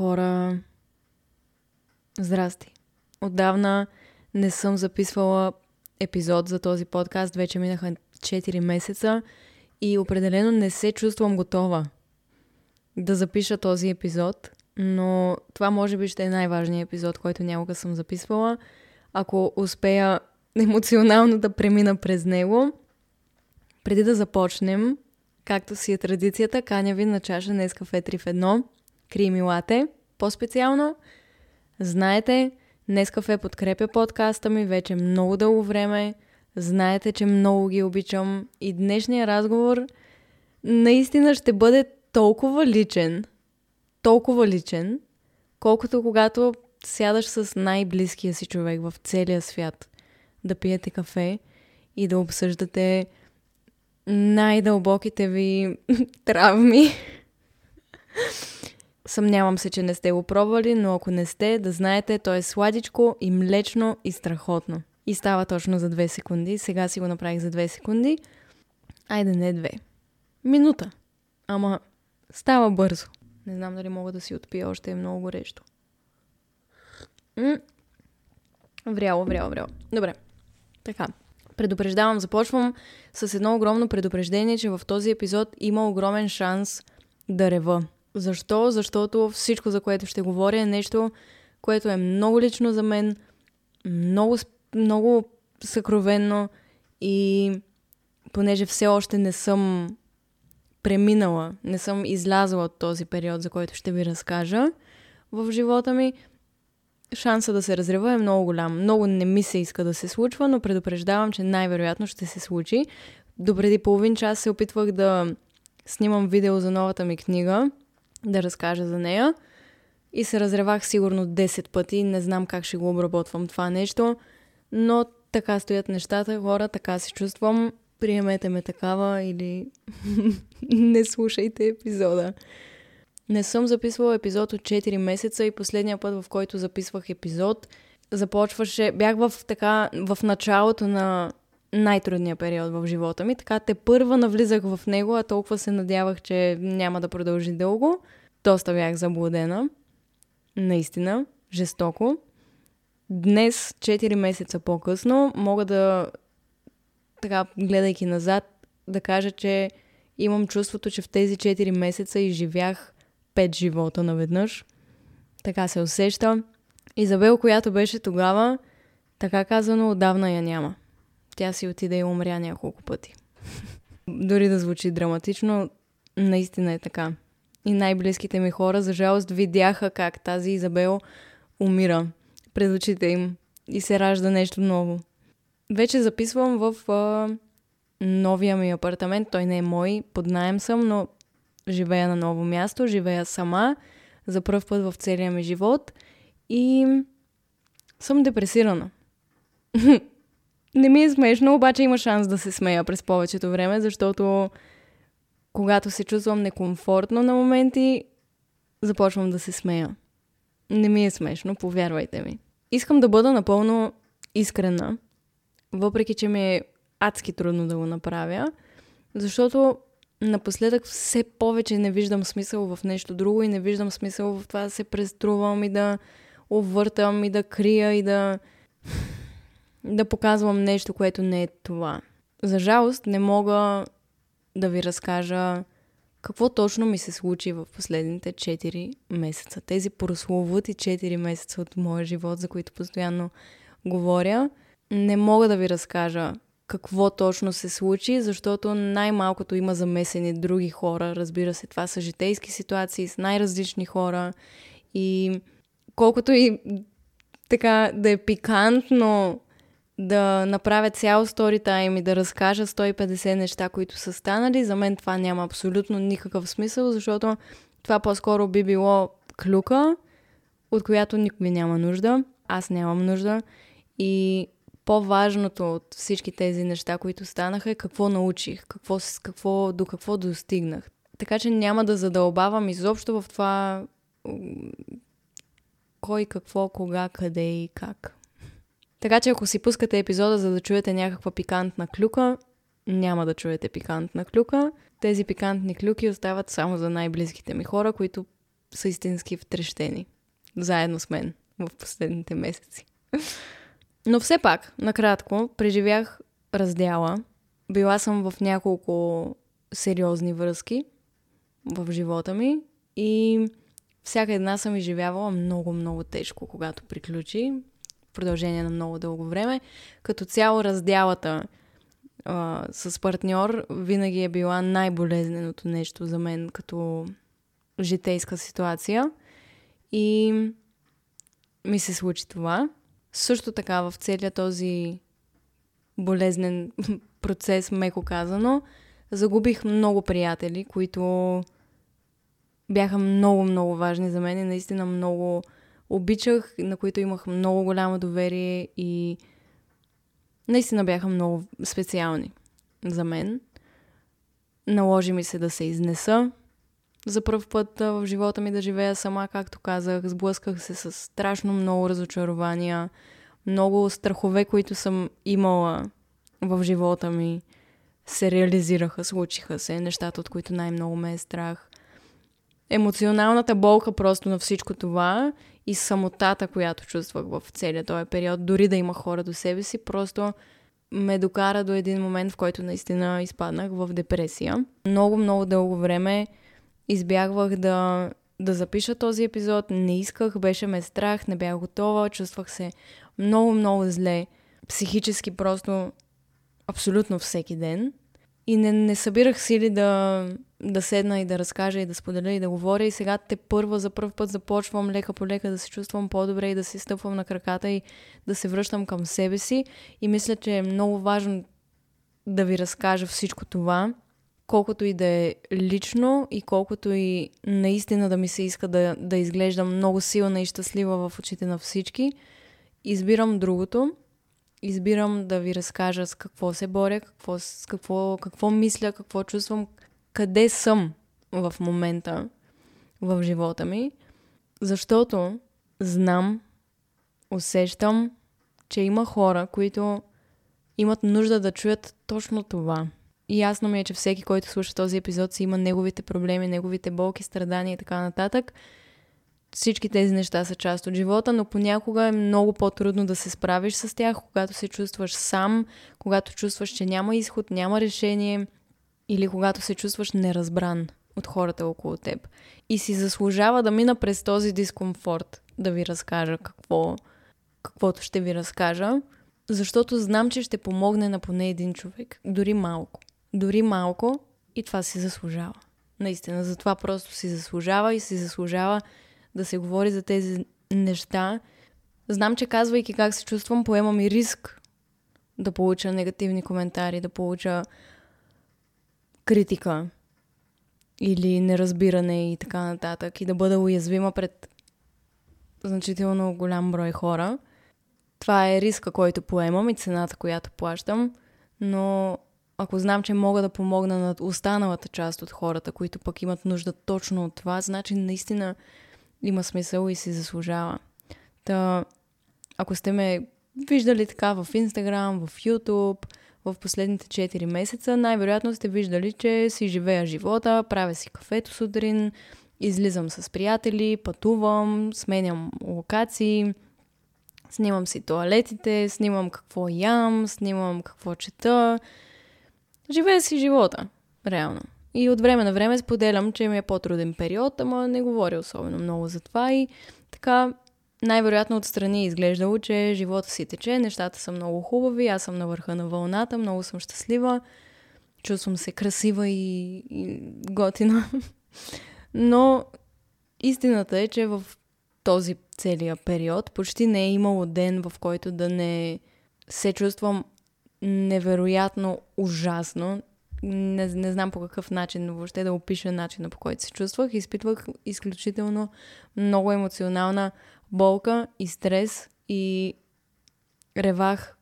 Хора, здрасти. Отдавна не съм записвала епизод за този подкаст, вече минаха 4 месеца и определено не се чувствам готова да запиша този епизод, но това може би ще е най-важният епизод, който някога съм записвала. Ако успея емоционално да премина през него, преди да започнем, както си е традицията, каня ви на чаша днес кафе 3 в 1, крими лате, по-специално. Знаете, днес кафе подкрепя подкаста ми вече много дълго време. Знаете, че много ги обичам и днешния разговор наистина ще бъде толкова личен, толкова личен, колкото когато сядаш с най-близкия си човек в целия свят да пиете кафе и да обсъждате най-дълбоките ви травми. Съмнявам се, че не сте го пробвали, но ако не сте, да знаете, то е сладичко и млечно и страхотно. И става точно за 2 секунди. Сега си го направих за 2 секунди. Айде не 2. Минута. Ама става бързо. Не знам дали мога да си отпия, още е много горещо. М- вряло, вряло, вряло. Добре. Така. Предупреждавам, започвам с едно огромно предупреждение, че в този епизод има огромен шанс да рева. Защо? Защото всичко, за което ще говоря, е нещо, което е много лично за мен, много, много съкровенно и понеже все още не съм преминала, не съм излязла от този период, за който ще ви разкажа в живота ми, шанса да се разрева е много голям. Много не ми се иска да се случва, но предупреждавам, че най-вероятно ще се случи. Допреди половин час се опитвах да снимам видео за новата ми книга, да разкажа за нея. И се разревах сигурно 10 пъти. Не знам как ще го обработвам това нещо. Но така стоят нещата, хора, така се чувствам. Приемете ме такава или не слушайте епизода. Не съм записвала епизод от 4 месеца и последния път, в който записвах епизод, започваше, бях в така, в началото на най-трудния период в живота ми, така те първа навлизах в него, а толкова се надявах, че няма да продължи дълго. Доста бях заблудена. Наистина, жестоко. Днес, 4 месеца по-късно, мога да, така, гледайки назад, да кажа, че имам чувството, че в тези 4 месеца изживях пет живота наведнъж. Така се усеща. Изабел, която беше тогава, така казано, отдавна я няма. Тя си отиде и умря няколко пъти. Дори да звучи драматично, наистина е така. И най-близките ми хора, за жалост, видяха как тази Изабел умира пред очите им и се ражда нещо ново. Вече записвам в а, новия ми апартамент. Той не е мой, под найем съм, но живея на ново място, живея сама за първ път в целия ми живот и съм депресирана. Не ми е смешно, обаче има шанс да се смея през повечето време, защото когато се чувствам некомфортно на моменти, започвам да се смея. Не ми е смешно, повярвайте ми. Искам да бъда напълно искрена, въпреки че ми е адски трудно да го направя, защото напоследък все повече не виждам смисъл в нещо друго и не виждам смисъл в това да се преструвам и да увъртам и да крия и да да показвам нещо, което не е това. За жалост не мога да ви разкажа какво точно ми се случи в последните 4 месеца. Тези прословути 4 месеца от моя живот, за които постоянно говоря, не мога да ви разкажа какво точно се случи, защото най-малкото има замесени други хора. Разбира се, това са житейски ситуации с най-различни хора и колкото и така да е пикантно да направя цял сторитайм и да разкажа 150 неща, които са станали, за мен това няма абсолютно никакъв смисъл, защото това по-скоро би било клюка, от която никой няма нужда. Аз нямам нужда. И по-важното от всички тези неща, които станаха е какво научих, какво, какво, до какво достигнах. Така че няма да задълбавам изобщо в това кой, какво, кога, къде и как. Така че ако си пускате епизода, за да чуете някаква пикантна клюка, няма да чуете пикантна клюка. Тези пикантни клюки остават само за най-близките ми хора, които са истински втрещени. Заедно с мен в последните месеци. Но все пак, накратко, преживях раздяла. Била съм в няколко сериозни връзки в живота ми и всяка една съм изживявала много, много тежко, когато приключи. В продължение на много дълго време. Като цяло раздялата а, с партньор винаги е била най-болезненото нещо за мен като житейска ситуация. И ми се случи това. Също така в целият този болезнен процес, меко казано, загубих много приятели, които бяха много, много важни за мен и наистина много обичах, на които имах много голямо доверие и наистина бяха много специални за мен. Наложи ми се да се изнеса. За първ път в живота ми да живея сама, както казах, сблъсках се с страшно много разочарования, много страхове, които съм имала в живота ми, се реализираха, случиха се, нещата, от които най-много ме е страх. Емоционалната болка просто на всичко това и самотата, която чувствах в целия този период, дори да има хора до себе си, просто ме докара до един момент, в който наистина изпаднах в депресия. Много, много дълго време избягвах да, да запиша този епизод, не исках, беше ме страх, не бях готова, чувствах се много, много зле. Психически просто абсолютно всеки ден. И не, не събирах сили да, да седна и да разкажа и да споделя и да говоря. И сега те първа за първ път започвам лека по лека да се чувствам по-добре и да се стъпвам на краката и да се връщам към себе си. И мисля, че е много важно да ви разкажа всичко това, колкото и да е лично и колкото и наистина да ми се иска да, да изглеждам много силна и щастлива в очите на всички, избирам другото. Избирам да ви разкажа с какво се боря, какво, с какво, какво мисля, какво чувствам, къде съм в момента в живота ми, защото знам, усещам, че има хора, които имат нужда да чуят точно това. И ясно ми е, че всеки, който слуша този епизод, си има неговите проблеми, неговите болки, страдания и така нататък. Всички тези неща са част от живота, но понякога е много по-трудно да се справиш с тях, когато се чувстваш сам, когато чувстваш, че няма изход, няма решение или когато се чувстваш неразбран от хората около теб. И си заслужава да мина през този дискомфорт, да ви разкажа какво, каквото ще ви разкажа, защото знам, че ще помогне на поне един човек, дори малко. Дори малко и това си заслужава. Наистина, затова просто си заслужава и си заслужава да се говори за тези неща. Знам, че казвайки как се чувствам, поемам и риск да получа негативни коментари, да получа критика или неразбиране и така нататък и да бъда уязвима пред значително голям брой хора. Това е риска, който поемам и цената, която плащам, но ако знам, че мога да помогна на останалата част от хората, които пък имат нужда точно от това, значи наистина има смисъл и си заслужава. Та, ако сте ме виждали така в Instagram, в YouTube, в последните 4 месеца, най-вероятно сте виждали, че си живея живота, правя си кафето сутрин, излизам с приятели, пътувам, сменям локации, снимам си туалетите, снимам какво ям, снимам какво чета. Живея си живота, реално. И от време на време споделям, че ми е по-труден период, ама не говоря особено много за това и така най-вероятно отстрани е изглеждало, че живота си тече, нещата са много хубави, аз съм на върха на вълната, много съм щастлива, чувствам се красива и, и готина. Но истината е, че в този целия период почти не е имало ден, в който да не се чувствам невероятно ужасно не, не знам по какъв начин въобще да опиша начина по който се чувствах. Изпитвах изключително много емоционална болка и стрес и ревах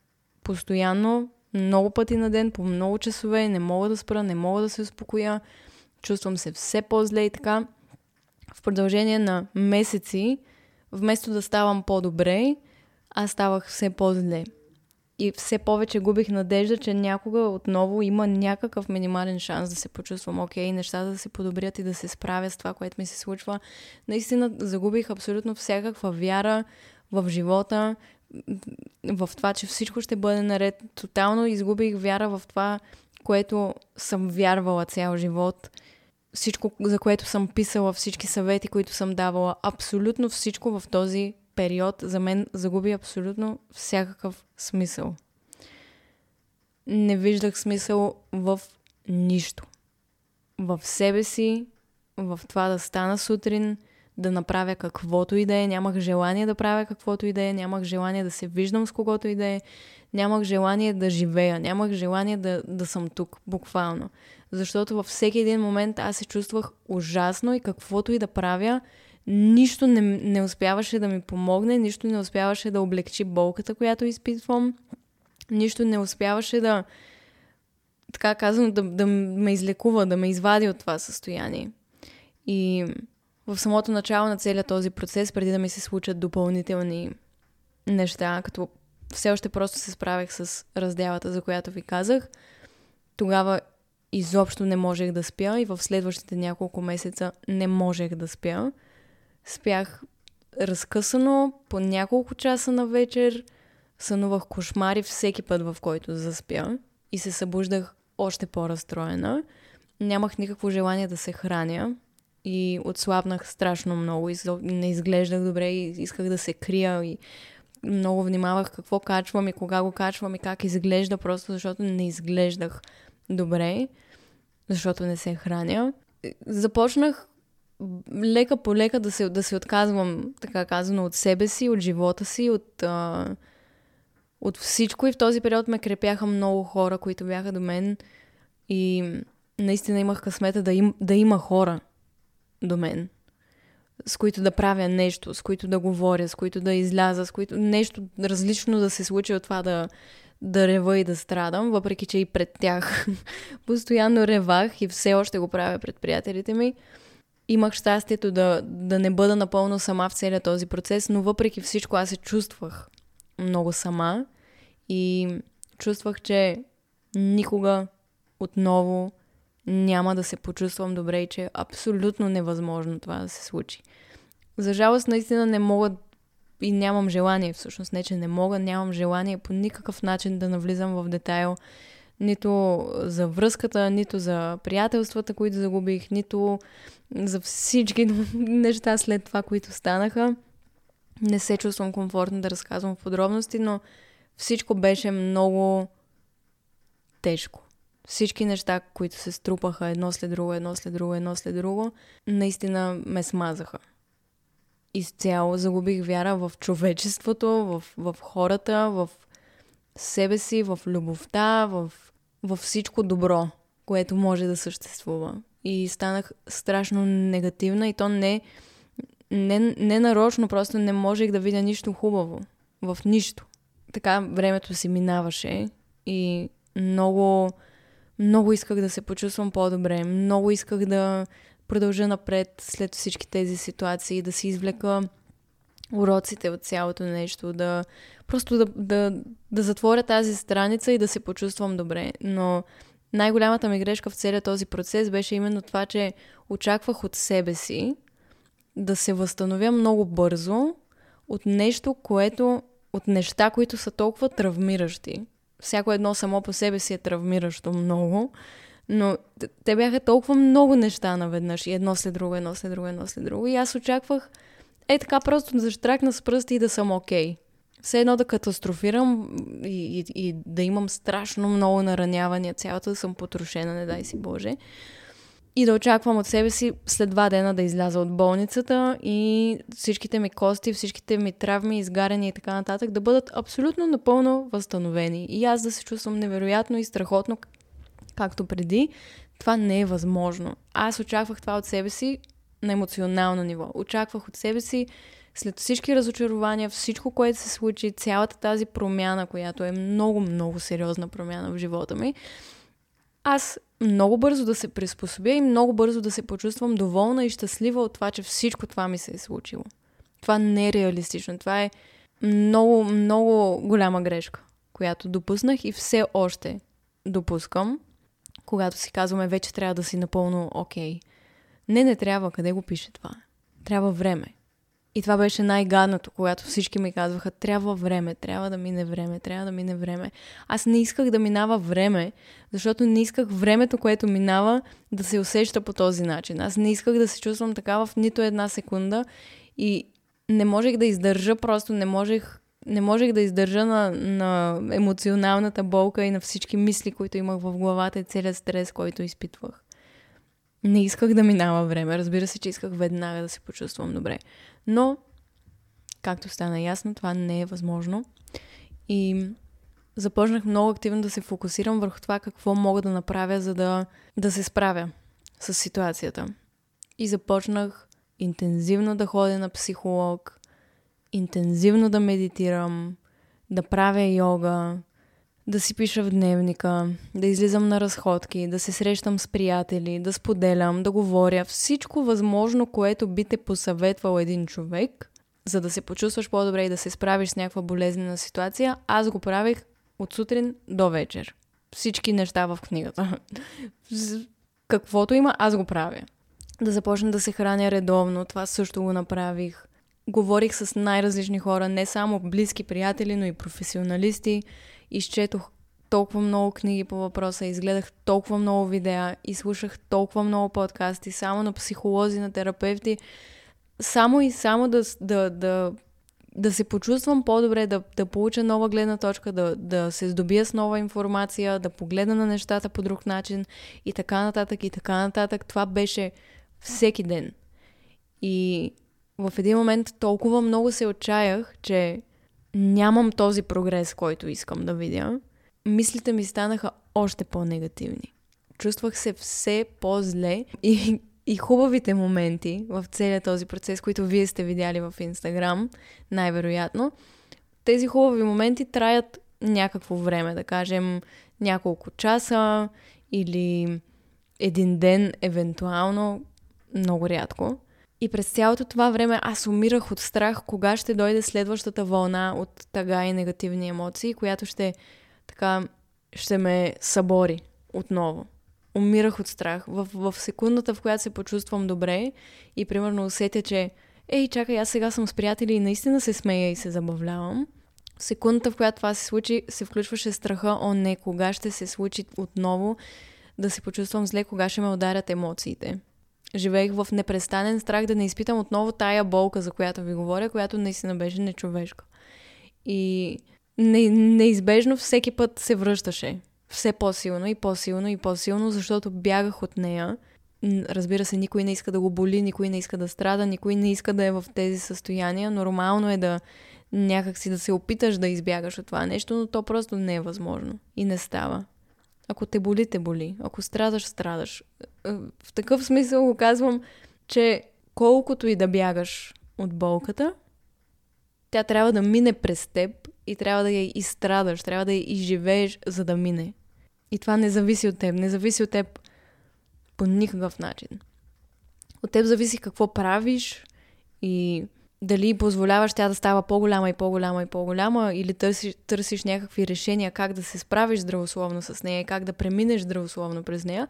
постоянно, много пъти на ден, по много часове, не мога да спра, не мога да се успокоя, чувствам се все по-зле и така. В продължение на месеци, вместо да ставам по-добре, аз ставах все по-зле. И все повече губих надежда, че някога отново има някакъв минимален шанс да се почувствам окей, okay, нещата да се подобрят и да се справя с това, което ми се случва. Наистина загубих абсолютно всякаква вяра в живота, в това, че всичко ще бъде наред. Тотално изгубих вяра в това, което съм вярвала цял живот. Всичко, за което съм писала, всички съвети, които съм давала, абсолютно всичко в този период за мен загуби абсолютно всякакъв смисъл. Не виждах смисъл в нищо. В себе си, в това да стана сутрин, да направя каквото и да е. Нямах желание да правя каквото и да е. Нямах желание да се виждам с когото и да е. Нямах желание да живея. Нямах желание да, да съм тук, буквално. Защото във всеки един момент аз се чувствах ужасно и каквото и да правя, нищо не, не успяваше да ми помогне, нищо не успяваше да облегчи болката, която изпитвам, нищо не успяваше да, така казано, да, да ме излекува, да ме извади от това състояние. И в самото начало на целият този процес, преди да ми се случат допълнителни неща, като все още просто се справях с разделата, за която ви казах, тогава изобщо не можех да спя и в следващите няколко месеца не можех да спя спях разкъсано по няколко часа на вечер, сънувах кошмари всеки път, в който заспя и се събуждах още по-разстроена. Нямах никакво желание да се храня и отслабнах страшно много и не изглеждах добре и исках да се крия и много внимавах какво качвам и кога го качвам и как изглежда, просто защото не изглеждах добре, защото не се храня. Започнах лека по лека да се, да се отказвам, така казано, от себе си, от живота си, от, а, от всичко. И в този период ме крепяха много хора, които бяха до мен. И наистина имах късмета да, им, да има хора до мен, с които да правя нещо, с които да говоря, с които да изляза, с които нещо различно да се случи от това да, да рева и да страдам, въпреки че и пред тях постоянно ревах и все още го правя пред приятелите ми имах щастието да, да не бъда напълно сама в целият този процес, но въпреки всичко аз се чувствах много сама и чувствах, че никога отново няма да се почувствам добре и че е абсолютно невъзможно това да се случи. За жалост, наистина не мога и нямам желание, всъщност не, че не мога, нямам желание по никакъв начин да навлизам в детайл нито за връзката, нито за приятелствата, които загубих, нито за всички неща след това, които станаха. Не се чувствам комфортно да разказвам в подробности, но всичко беше много тежко. Всички неща, които се струпаха едно след друго, едно след друго, едно след друго, наистина ме смазаха. Изцяло загубих вяра в човечеството, в, в хората, в себе си, в любовта, в във всичко добро, което може да съществува. И станах страшно негативна и то не, не, не нарочно, просто не можех да видя нищо хубаво. В нищо. Така времето си минаваше и много, много исках да се почувствам по-добре. Много исках да продължа напред след всички тези ситуации, да си извлека уроците от цялото нещо, да просто да, да, да затворя тази страница и да се почувствам добре. Но най-голямата ми грешка в целият този процес беше именно това, че очаквах от себе си да се възстановя много бързо от нещо, което, от неща, които са толкова травмиращи. Всяко едно само по себе си е травмиращо много, но те бяха толкова много неща наведнъж и едно след друго, едно след друго, едно след друго. И аз очаквах е така просто да заштракна с пръсти и да съм окей. Okay. Все едно да катастрофирам и, и, и да имам страшно много наранявания, цялата да съм потрошена, не дай си Боже. И да очаквам от себе си след два дена да изляза от болницата и всичките ми кости, всичките ми травми, изгарени и така нататък да бъдат абсолютно напълно възстановени. И аз да се чувствам невероятно и страхотно, както преди. Това не е възможно. Аз очаквах това от себе си на емоционално ниво. Очаквах от себе си след всички разочарования, всичко, което се случи, цялата тази промяна, която е много, много сериозна промяна в живота ми, аз много бързо да се приспособя и много бързо да се почувствам доволна и щастлива от това, че всичко това ми се е случило. Това не е реалистично. Това е много, много голяма грешка, която допуснах и все още допускам, когато си казваме вече трябва да си напълно окей. Okay. Не, не трябва. Къде го пише това? Трябва време. И това беше най-гадното, когато всички ми казваха, трябва време, трябва да мине време, трябва да мине време. Аз не исках да минава време, защото не исках времето, което минава, да се усеща по този начин. Аз не исках да се чувствам така в нито една секунда и не можех да издържа, просто не можех, не можех да издържа на, на емоционалната болка и на всички мисли, които имах в главата и целият стрес, който изпитвах. Не исках да минава време. Разбира се, че исках веднага да се почувствам добре. Но, както стана ясно, това не е възможно. И започнах много активно да се фокусирам върху това какво мога да направя, за да, да се справя с ситуацията. И започнах интензивно да ходя на психолог, интензивно да медитирам, да правя йога, да си пиша в дневника, да излизам на разходки, да се срещам с приятели, да споделям, да говоря. Всичко възможно, което би те посъветвал един човек, за да се почувстваш по-добре и да се справиш с някаква болезнена ситуация, аз го правих от сутрин до вечер. Всички неща в книгата. Каквото има, аз го правя. Да започна да се храня редовно, това също го направих. Говорих с най-различни хора, не само близки приятели, но и професионалисти изчетох толкова много книги по въпроса, изгледах толкова много видеа и слушах толкова много подкасти, само на психолози, на терапевти, само и само да, да, да, да се почувствам по-добре, да, да получа нова гледна точка, да, да се здобия с нова информация, да погледна на нещата по друг начин и така нататък, и така нататък. Това беше всеки ден. И в един момент толкова много се отчаях, че нямам този прогрес, който искам да видя, мислите ми станаха още по-негативни. Чувствах се все по-зле и, и хубавите моменти в целият този процес, които вие сте видяли в Инстаграм, най-вероятно, тези хубави моменти траят някакво време, да кажем няколко часа или един ден, евентуално, много рядко. И през цялото това време аз умирах от страх кога ще дойде следващата вълна от тъга и негативни емоции, която ще така ще ме събори отново. Умирах от страх. В, в секундата, в която се почувствам добре и примерно усетя, че ей, чакай, аз сега съм с приятели и наистина се смея и се забавлявам. В секундата, в която това се случи, се включваше страха, о не, кога ще се случи отново да се почувствам зле, кога ще ме ударят емоциите живеех в непрестанен страх да не изпитам отново тая болка, за която ви говоря, която наистина беше нечовешка. И не, неизбежно всеки път се връщаше. Все по-силно и по-силно и по-силно, защото бягах от нея. Разбира се, никой не иска да го боли, никой не иска да страда, никой не иска да е в тези състояния. Нормално е да някакси да се опиташ да избягаш от това нещо, но то просто не е възможно и не става. Ако те боли, те боли. Ако страдаш, страдаш. Е, в такъв смисъл го казвам, че колкото и да бягаш от болката, тя трябва да мине през теб и трябва да я изстрадаш, трябва да я изживееш, за да мине. И това не зависи от теб. Не зависи от теб по никакъв начин. От теб зависи какво правиш и дали позволяваш тя да става по-голяма и по-голяма и по-голяма или търсиш, търсиш някакви решения как да се справиш здравословно с нея, как да преминеш здравословно през нея,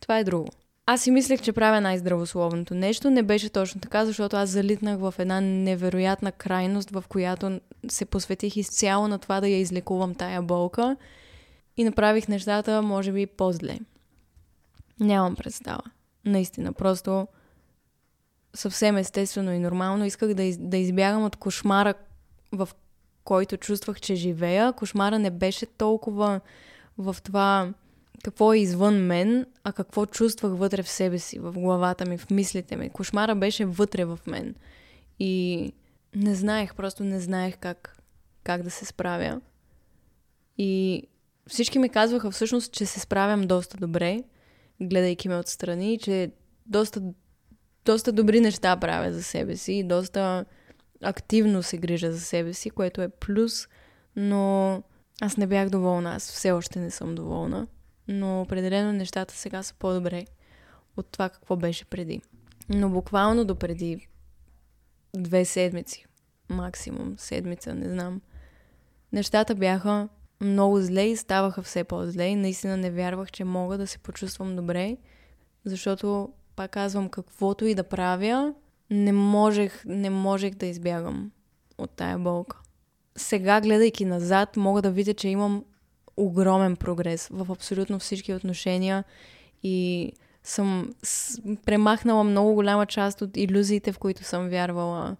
това е друго. Аз си мислех, че правя най-здравословното нещо. Не беше точно така, защото аз залитнах в една невероятна крайност, в която се посветих изцяло на това да я излекувам тая болка и направих нещата, може би, по-зле. Нямам представа. Наистина, просто съвсем естествено и нормално исках да, из, да избягам от кошмара, в който чувствах, че живея. Кошмара не беше толкова в това какво е извън мен, а какво чувствах вътре в себе си, в главата ми, в мислите ми. Кошмара беше вътре в мен. И не знаех, просто не знаех как, как да се справя. И всички ми казваха всъщност, че се справям доста добре, гледайки ме отстрани, че доста доста добри неща правя за себе си и доста активно се грижа за себе си, което е плюс, но аз не бях доволна, аз все още не съм доволна, но определено нещата сега са по-добре от това какво беше преди. Но буквално до преди две седмици, максимум седмица, не знам, нещата бяха много зле и ставаха все по-зле и наистина не вярвах, че мога да се почувствам добре, защото, пак казвам, каквото и да правя, не можех, не можех да избягам от тая болка. Сега, гледайки назад, мога да видя, че имам огромен прогрес в абсолютно всички отношения и съм премахнала много голяма част от иллюзиите, в които съм вярвала.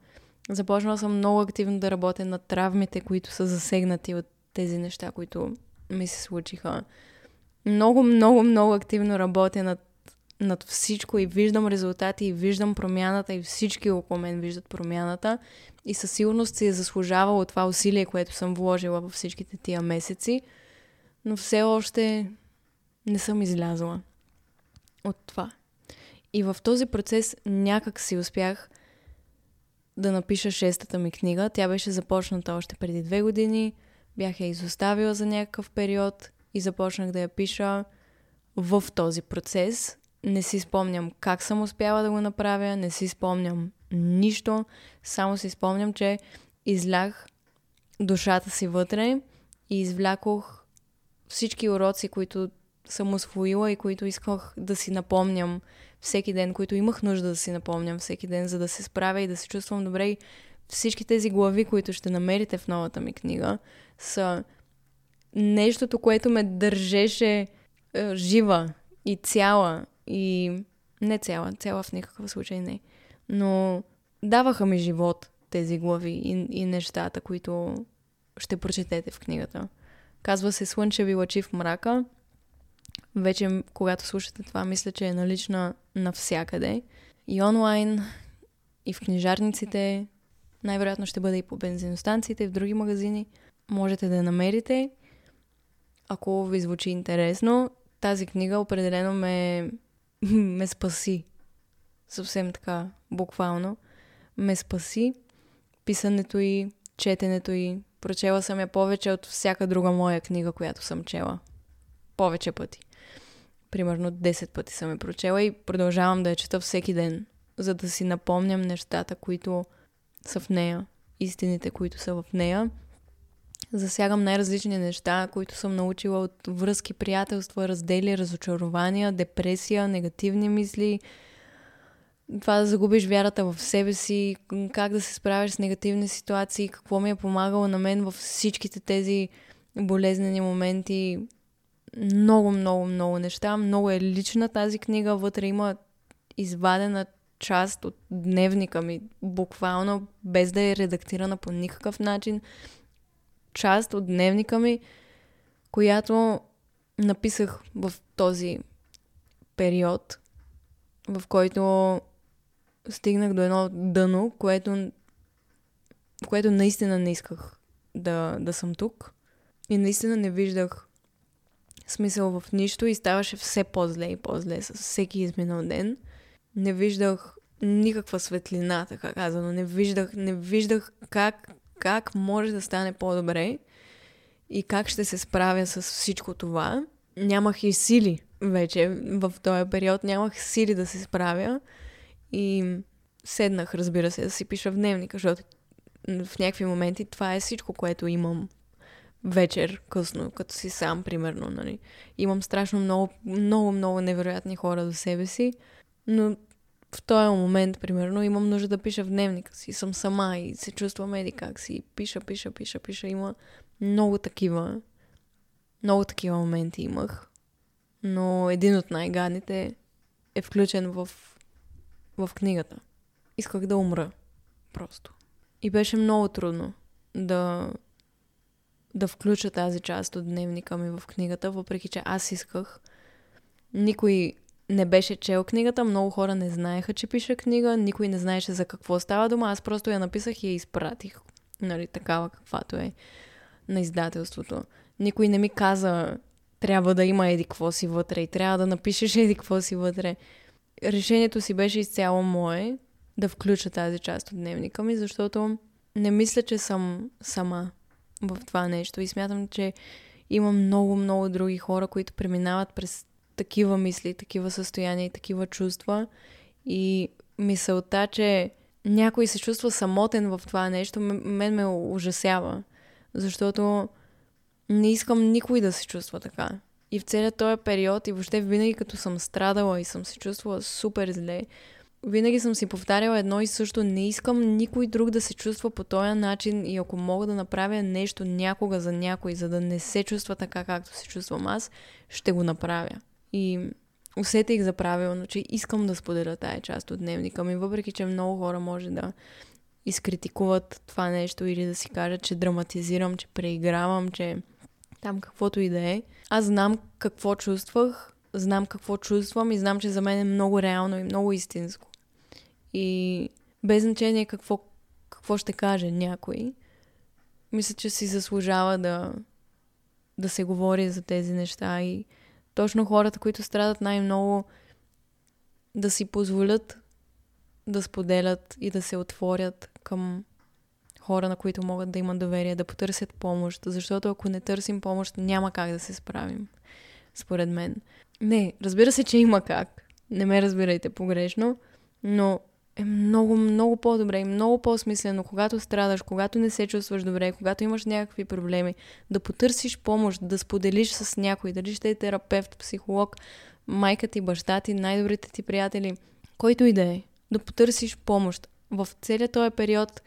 Започнала съм много активно да работя над травмите, които са засегнати от тези неща, които ми се случиха. Много, много, много активно работя над, над всичко и виждам резултати и виждам промяната и всички около мен виждат промяната и със сигурност си е заслужавало това усилие, което съм вложила във всичките тия месеци, но все още не съм излязла от това. И в този процес някак си успях да напиша шестата ми книга. Тя беше започната още преди две години. Бях я изоставила за някакъв период и започнах да я пиша в този процес. Не си спомням как съм успяла да го направя, не си спомням нищо, само си спомням, че излях душата си вътре и извлякох всички уроци, които съм освоила и които исках да си напомням всеки ден, които имах нужда да си напомням всеки ден, за да се справя и да се чувствам добре. И всички тези глави, които ще намерите в новата ми книга, са нещото, което ме държеше е, жива и цяла. И не цяла, цяла в никакъв случай не. Но даваха ми живот тези глави и, и нещата, които ще прочетете в книгата. Казва се Слънчеви лъчи в мрака вече, когато слушате това, мисля, че е налична навсякъде. И онлайн, и в книжарниците, най-вероятно ще бъде и по бензиностанциите, и в други магазини. Можете да я намерите. Ако ви звучи интересно, тази книга определено ме, ме спаси. Съвсем така, буквално. Ме спаси. Писането и четенето и прочела съм я повече от всяка друга моя книга, която съм чела. Повече пъти примерно 10 пъти съм я прочела и продължавам да я чета всеки ден, за да си напомням нещата, които са в нея, истините, които са в нея. Засягам най-различни неща, които съм научила от връзки, приятелства, раздели, разочарования, депресия, негативни мисли, това да загубиш вярата в себе си, как да се справиш с негативни ситуации, какво ми е помагало на мен във всичките тези болезнени моменти, много, много, много неща. Много е лична тази книга. Вътре има извадена част от дневника ми, буквално, без да е редактирана по никакъв начин. Част от дневника ми, която написах в този период, в който стигнах до едно дъно, което, което наистина не исках да, да съм тук. И наистина не виждах смисъл в нищо и ставаше все по-зле и по-зле с всеки изминал ден. Не виждах никаква светлина, така казано. Не виждах, не виждах как, как може да стане по-добре и как ще се справя с всичко това. Нямах и сили вече в този период, нямах сили да се справя и седнах, разбира се, да си пиша в дневника, защото в някакви моменти това е всичко, което имам вечер, късно, като си сам, примерно, нали. Имам страшно много, много, много невероятни хора до себе си, но в този момент, примерно, имам нужда да пиша в дневника си. Съм сама и се чувствам еди как си. Пиша, пиша, пиша, пиша. Има много такива, много такива моменти имах. Но един от най-гадните е включен в, в книгата. Исках да умра. Просто. И беше много трудно да да включа тази част от дневника ми в книгата, въпреки че аз исках. Никой не беше чел книгата, много хора не знаеха, че пиша книга, никой не знаеше за какво става дума, аз просто я написах и я изпратих. Нали, такава каквато е на издателството. Никой не ми каза, трябва да има еди какво си вътре и трябва да напишеш еди какво си вътре. Решението си беше изцяло мое да включа тази част от дневника ми, защото не мисля, че съм сама в това нещо. И смятам, че има много, много други хора, които преминават през такива мисли, такива състояния и такива чувства. И мисълта, че някой се чувства самотен в това нещо, мен ме ужасява. Защото Не искам никой да се чувства така. И в целият този период, и въобще винаги като съм страдала и съм се чувствала супер зле, винаги съм си повтаряла едно и също. Не искам никой друг да се чувства по този начин и ако мога да направя нещо някога за някой, за да не се чувства така, както се чувствам аз, ще го направя. И усетих за правилно, че искам да споделя тая част от дневника ми, въпреки че много хора може да изкритикуват това нещо или да си кажат, че драматизирам, че преигравам, че там каквото и да е. Аз знам какво чувствах, знам какво чувствам и знам, че за мен е много реално и много истинско. И без значение какво, какво ще каже някой, мисля, че си заслужава да, да се говори за тези неща и точно хората, които страдат най-много, да си позволят да споделят и да се отворят към хора, на които могат да имат доверие, да потърсят помощ, защото ако не търсим помощ, няма как да се справим, според мен. Не, разбира се, че има как. Не ме разбирайте погрешно, но е много, много по-добре и много по-смислено, когато страдаш, когато не се чувстваш добре, когато имаш някакви проблеми, да потърсиш помощ, да споделиш с някой, дали ще е терапевт, психолог, майка ти, баща ти, най-добрите ти приятели, който и да е, да потърсиш помощ. В целият този период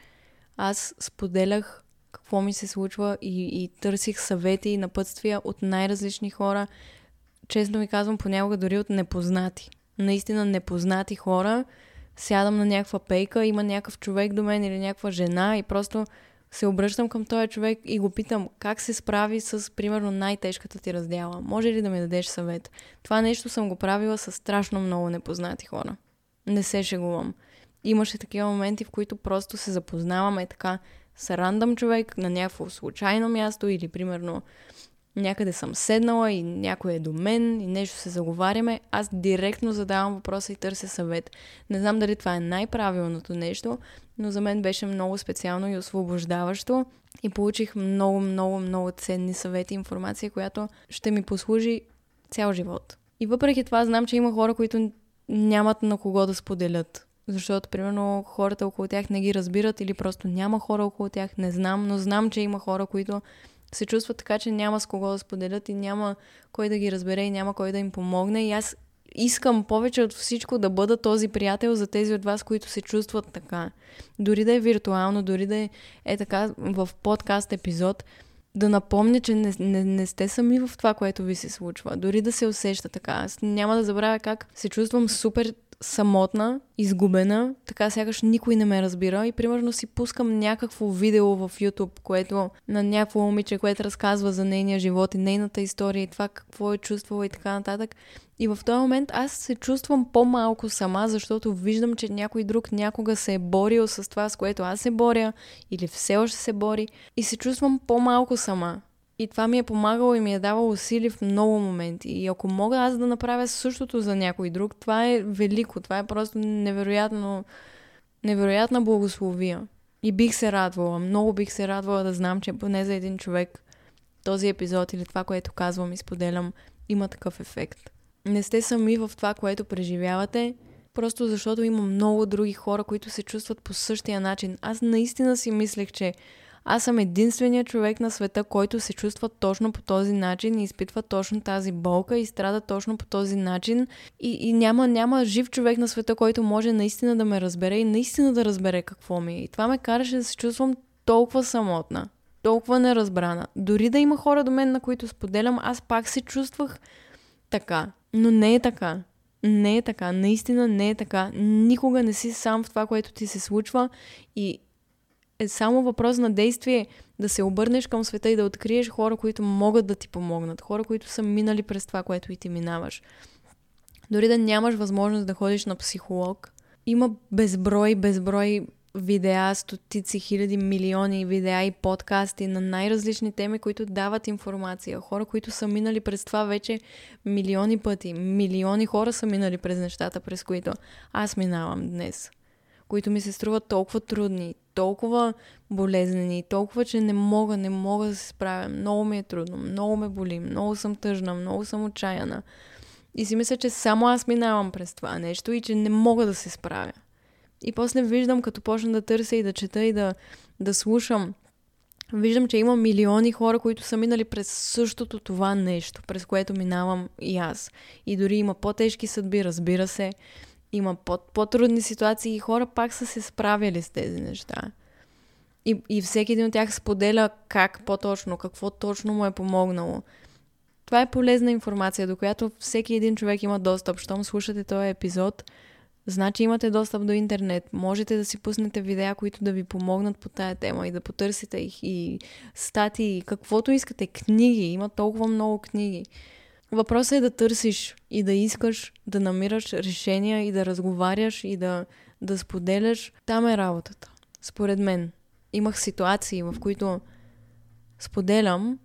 аз споделях какво ми се случва и, и търсих съвети и напътствия от най-различни хора. Честно ви казвам, понякога дори от непознати. Наистина непознати хора, сядам на някаква пейка, има някакъв човек до мен или някаква жена и просто се обръщам към този човек и го питам как се справи с, примерно, най-тежката ти раздяла. Може ли да ми дадеш съвет? Това нещо съм го правила с страшно много непознати хора. Не се шегувам. Имаше такива моменти, в които просто се запознаваме така с рандъм човек на някакво случайно място или, примерно, някъде съм седнала и някой е до мен и нещо се заговаряме, аз директно задавам въпроса и търся съвет. Не знам дали това е най-правилното нещо, но за мен беше много специално и освобождаващо и получих много, много, много ценни съвети и информация, която ще ми послужи цял живот. И въпреки това знам, че има хора, които нямат на кого да споделят. Защото, примерно, хората около тях не ги разбират или просто няма хора около тях, не знам, но знам, че има хора, които се чувстват така, че няма с кого да споделят и няма кой да ги разбере и няма кой да им помогне. И аз искам повече от всичко да бъда този приятел за тези от вас, които се чувстват така. Дори да е виртуално, дори да е, е така в подкаст епизод, да напомня, че не, не, не сте сами в това, което ви се случва. Дори да се усеща така. Аз няма да забравя как се чувствам супер самотна, изгубена, така сякаш никой не ме разбира и примерно си пускам някакво видео в YouTube, което на някакво момиче, което разказва за нейния живот и нейната история и това какво е чувствала и така нататък. И в този момент аз се чувствам по-малко сама, защото виждам, че някой друг някога се е борил с това, с което аз се боря или все още се бори и се чувствам по-малко сама. И това ми е помагало и ми е давало сили в много моменти. И ако мога аз да направя същото за някой друг, това е велико. Това е просто невероятно, невероятна благословия. И бих се радвала, много бих се радвала да знам, че поне за един човек този епизод или това, което казвам и споделям, има такъв ефект. Не сте сами в това, което преживявате, просто защото има много други хора, които се чувстват по същия начин. Аз наистина си мислех, че аз съм единственият човек на света, който се чувства точно по този начин и изпитва точно тази болка и страда точно по този начин. И, и няма, няма жив човек на света, който може наистина да ме разбере и наистина да разбере какво ми е. И това ме караше да се чувствам толкова самотна, толкова неразбрана. Дори да има хора до мен, на които споделям, аз пак се чувствах така. Но не е така. Не е така. Наистина не е така. Никога не си сам в това, което ти се случва и е само въпрос на действие да се обърнеш към света и да откриеш хора, които могат да ти помогнат, хора, които са минали през това, което и ти минаваш. Дори да нямаш възможност да ходиш на психолог, има безброй, безброй видеа, стотици, хиляди, милиони видеа и подкасти на най-различни теми, които дават информация. Хора, които са минали през това вече милиони пъти. Милиони хора са минали през нещата, през които аз минавам днес които ми се струват толкова трудни, толкова болезнени, толкова, че не мога, не мога да се справя. Много ми е трудно, много ме боли, много съм тъжна, много съм отчаяна. И си мисля, че само аз минавам през това нещо и че не мога да се справя. И после виждам, като почна да търся и да чета и да, да слушам виждам, че има милиони хора, които са минали през същото това нещо, през което минавам и аз. И дори има по-тежки съдби, разбира се. Има по-трудни ситуации и хора пак са се справили с тези неща. И, и всеки един от тях споделя как по-точно, какво точно му е помогнало. Това е полезна информация, до която всеки един човек има достъп. Щом слушате този епизод, значи имате достъп до интернет. Можете да си пуснете видеа, които да ви помогнат по тая тема и да потърсите их и статии, каквото искате, книги. Има толкова много книги. Въпросът е да търсиш и да искаш да намираш решения и да разговаряш и да, да споделяш. Там е работата. Според мен. Имах ситуации, в които споделям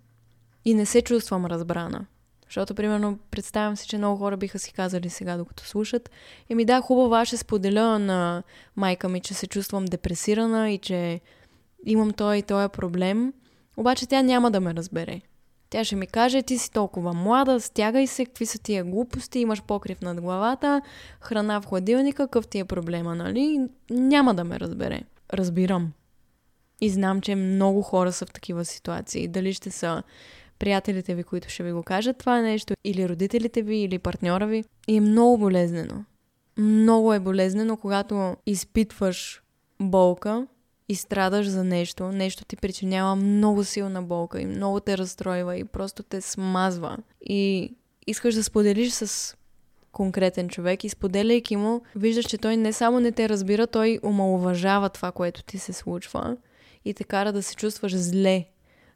и не се чувствам разбрана. Защото, примерно, представям си, че много хора биха си казали сега, докато слушат. Еми да, хубаво, аз ще споделя на майка ми, че се чувствам депресирана и че имам той и този проблем. Обаче тя няма да ме разбере. Тя ще ми каже, ти си толкова млада, стягай се, какви са тия глупости, имаш покрив над главата, храна в хладилника, какъв ти е проблема, нали? Няма да ме разбере. Разбирам. И знам, че много хора са в такива ситуации. Дали ще са приятелите ви, които ще ви го кажат това нещо, или родителите ви, или партньора ви. И е много болезнено. Много е болезнено, когато изпитваш болка и страдаш за нещо, нещо ти причинява много силна болка и много те разстройва и просто те смазва. И искаш да споделиш с конкретен човек и споделяйки му, виждаш, че той не само не те разбира, той омалуважава това, което ти се случва и те кара да се чувстваш зле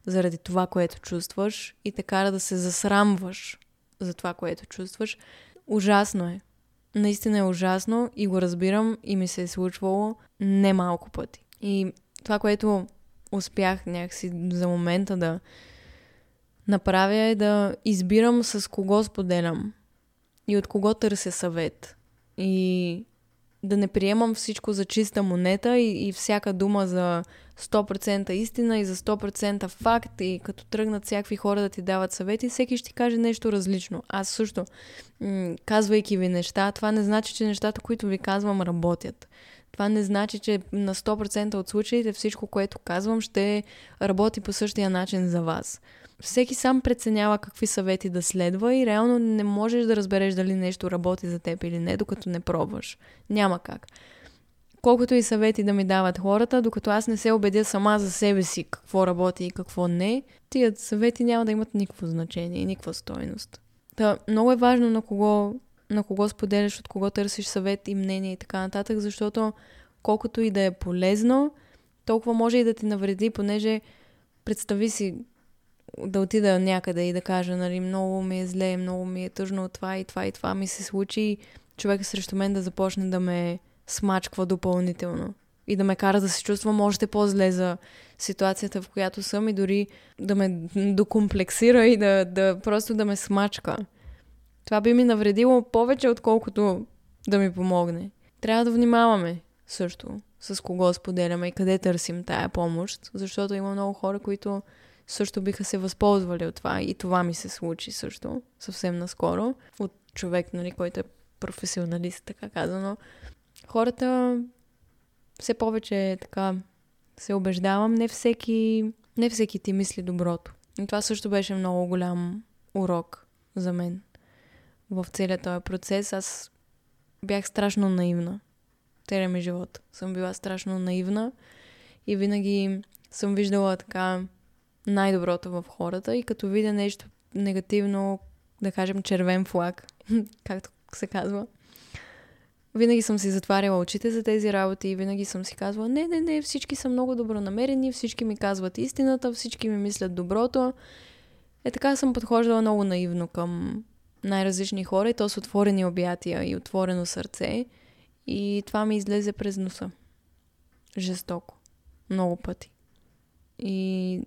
заради това, което чувстваш и те кара да се засрамваш за това, което чувстваш. Ужасно е. Наистина е ужасно и го разбирам и ми се е случвало немалко пъти. И това, което успях някакси за момента да направя е да избирам с кого споделям и от кого търся съвет. И да не приемам всичко за чиста монета и, и всяка дума за 100% истина и за 100% факт и като тръгнат всякакви хора да ти дават съвети, всеки ще ти каже нещо различно. Аз също, м- казвайки ви неща, това не значи, че нещата, които ви казвам, работят. Това не значи, че на 100% от случаите всичко, което казвам, ще работи по същия начин за вас. Всеки сам преценява какви съвети да следва и реално не можеш да разбереш дали нещо работи за теб или не, докато не пробваш. Няма как. Колкото и съвети да ми дават хората, докато аз не се убедя сама за себе си какво работи и какво не, тия съвети няма да имат никакво значение и никаква стойност. Та, много е важно на кого, на кого споделяш, от кого търсиш съвет и мнение и така нататък, защото колкото и да е полезно, толкова може и да ти навреди, понеже представи си да отида някъде и да кажа, нали, много ми е зле, много ми е тъжно от това и това и това ми се случи, човека срещу мен да започне да ме смачква допълнително и да ме кара да се чувствам още по-зле за ситуацията, в която съм и дори да ме докомплексира и да, да просто да ме смачка. Това би ми навредило повече, отколкото да ми помогне. Трябва да внимаваме също с кого споделяме и къде търсим тая помощ, защото има много хора, които също биха се възползвали от това. И това ми се случи също, съвсем наскоро, от човек, нали, който е професионалист, така казано. Хората все повече така се убеждавам, не всеки, не всеки ти мисли доброто. И това също беше много голям урок за мен. В целият този процес аз бях страшно наивна. Целия ми живот съм била страшно наивна и винаги съм виждала така най-доброто в хората и като видя нещо негативно, да кажем червен флаг, както се казва, винаги съм си затваряла очите за тези работи и винаги съм си казвала, не, не, не, всички са много добронамерени, всички ми казват истината, всички ми мислят доброто. Е така съм подхождала много наивно към най-различни хора и то с отворени обятия и отворено сърце. И това ми излезе през носа. Жестоко. Много пъти. И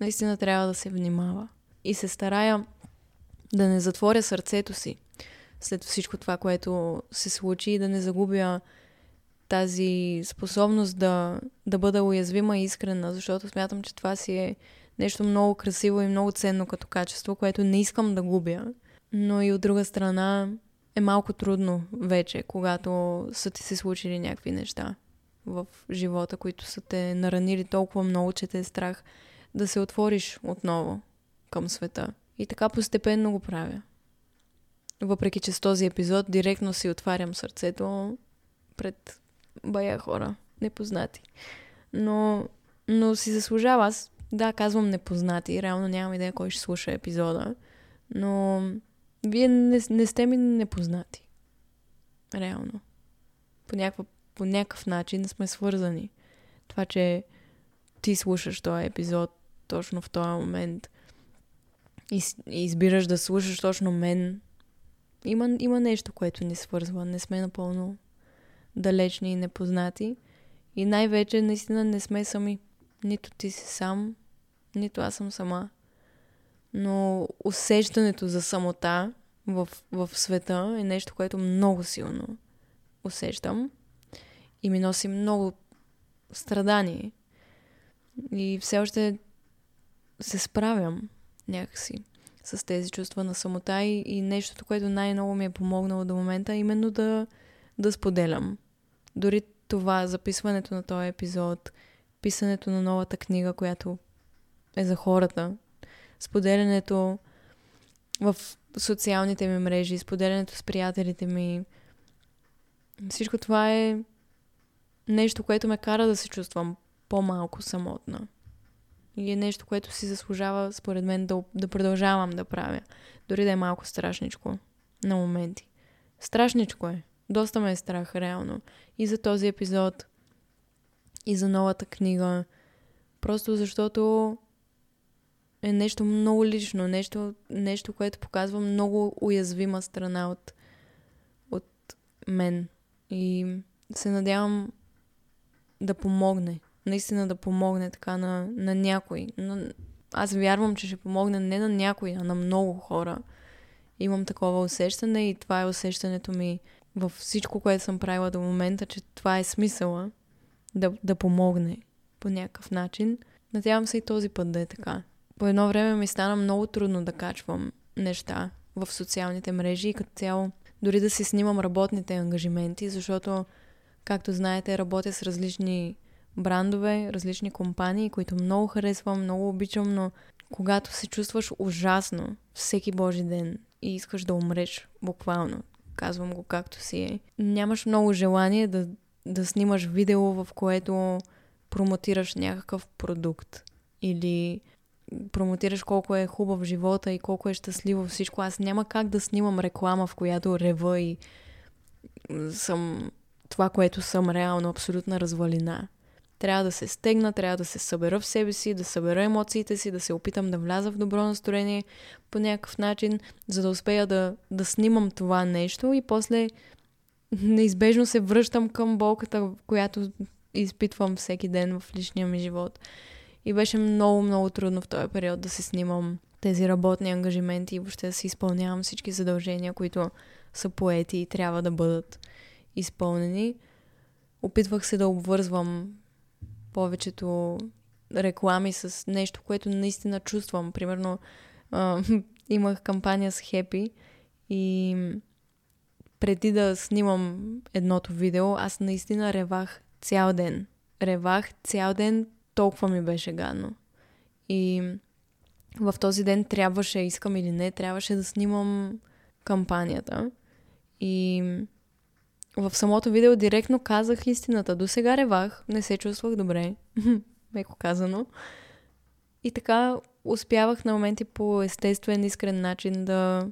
наистина трябва да се внимава. И се старая да не затворя сърцето си след всичко това, което се случи и да не загубя тази способност да, да бъда уязвима и искрена, защото смятам, че това си е нещо много красиво и много ценно като качество, което не искам да губя. Но и от друга страна е малко трудно вече, когато са ти се случили някакви неща в живота, които са те наранили толкова много, че те е страх да се отвориш отново към света. И така постепенно го правя. Въпреки, че с този епизод директно си отварям сърцето пред бая хора, непознати. Но, но си заслужава. Аз, да, казвам непознати. Реално нямам идея кой ще слуша епизода. Но вие не, не сте ми непознати. Реално. По, някаква, по някакъв начин сме свързани. Това, че ти слушаш този епизод точно в този момент и, и избираш да слушаш точно мен, има, има нещо, което ни свързва. Не сме напълно далечни и непознати. И най-вече наистина не сме сами. Нито ти си сам, нито аз съм сама. Но усещането за самота в, в света е нещо, което много силно усещам. И ми носи много страдание. И все още се справям някакси с тези чувства на самота и, и нещото, което най-много ми е помогнало до момента, е именно да, да споделям. Дори това, записването на този епизод, писането на новата книга, която е за хората, споделянето в социалните ми мрежи, споделянето с приятелите ми. Всичко това е нещо, което ме кара да се чувствам по-малко самотна. И е нещо, което си заслужава, според мен, да, да продължавам да правя. Дори да е малко страшничко на моменти. Страшничко е. Доста ме е страх, реално. И за този епизод, и за новата книга. Просто защото е нещо много лично, нещо, нещо което показва много уязвима страна от, от мен. И се надявам да помогне. Наистина да помогне така на, на някой. На, аз вярвам, че ще помогне не на някой, а на много хора. Имам такова усещане и това е усещането ми във всичко, което съм правила до момента, че това е смисъла да, да помогне по някакъв начин. Надявам се и този път да е така. По едно време ми стана много трудно да качвам неща в социалните мрежи и като цяло дори да си снимам работните ангажименти, защото, както знаете, работя с различни брандове, различни компании, които много харесвам, много обичам, но когато се чувстваш ужасно всеки Божи ден и искаш да умреш, буквално, казвам го както си е, нямаш много желание да, да снимаш видео, в което промотираш някакъв продукт или промотираш колко е хубав живота и колко е щастливо всичко. Аз няма как да снимам реклама, в която рева и съм това, което съм реално, абсолютна развалина. Трябва да се стегна, трябва да се събера в себе си, да събера емоциите си, да се опитам да вляза в добро настроение по някакъв начин, за да успея да, да снимам това нещо и после неизбежно се връщам към болката, която изпитвам всеки ден в личния ми живот. И беше много, много трудно в този период да се снимам тези работни ангажименти и въобще да си изпълнявам всички задължения, които са поети и трябва да бъдат изпълнени. Опитвах се да обвързвам повечето реклами с нещо, което наистина чувствам. Примерно, а, имах кампания с Хепи и преди да снимам едното видео, аз наистина ревах цял ден. Ревах цял ден, толкова ми беше гадно. И в този ден трябваше, искам или не, трябваше да снимам кампанията. И в самото видео директно казах истината. До сега ревах, не се чувствах добре, меко казано. И така успявах на моменти по естествен, искрен начин да,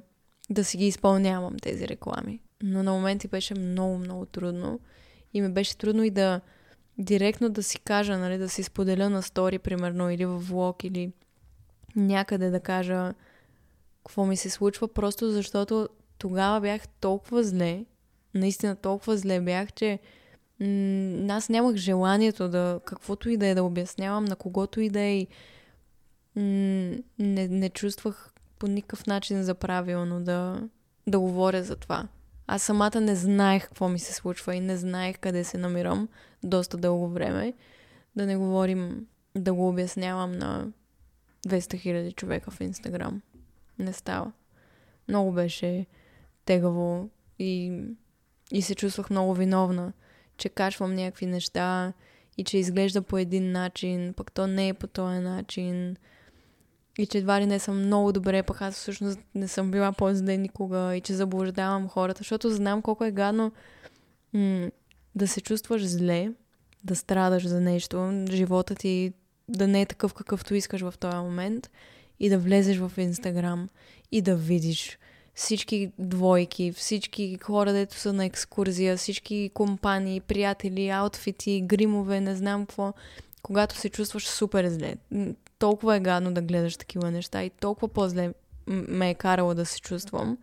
да си ги изпълнявам тези реклами. Но на моменти беше много, много трудно. И ми беше трудно и да директно да си кажа, нали, да си споделя на стори, примерно, или в влог, или някъде да кажа какво ми се случва, просто защото тогава бях толкова зле, наистина толкова зле бях, че м- аз нямах желанието да каквото и да е да обяснявам на когото и да е и м- не, не чувствах по никакъв начин за правилно да, да говоря за това. Аз самата не знаех какво ми се случва и не знаех къде се намирам доста дълго време. Да не говорим да го обяснявам на 200 000 човека в Инстаграм. Не става. Много беше тегаво и, и се чувствах много виновна, че качвам някакви неща и че изглежда по един начин, пък то не е по този начин и че едва ли не съм много добре, пък аз всъщност не съм била по-зле никога и че заблуждавам хората, защото знам колко е гадно м- да се чувстваш зле, да страдаш за нещо, живота ти да не е такъв какъвто искаш в този момент и да влезеш в Инстаграм и да видиш всички двойки, всички хора, дето са на екскурзия, всички компании, приятели, аутфити, гримове, не знам какво, когато се чувстваш супер зле. Толкова е гадно да гледаш такива неща и толкова по-зле ме е карало да се чувствам.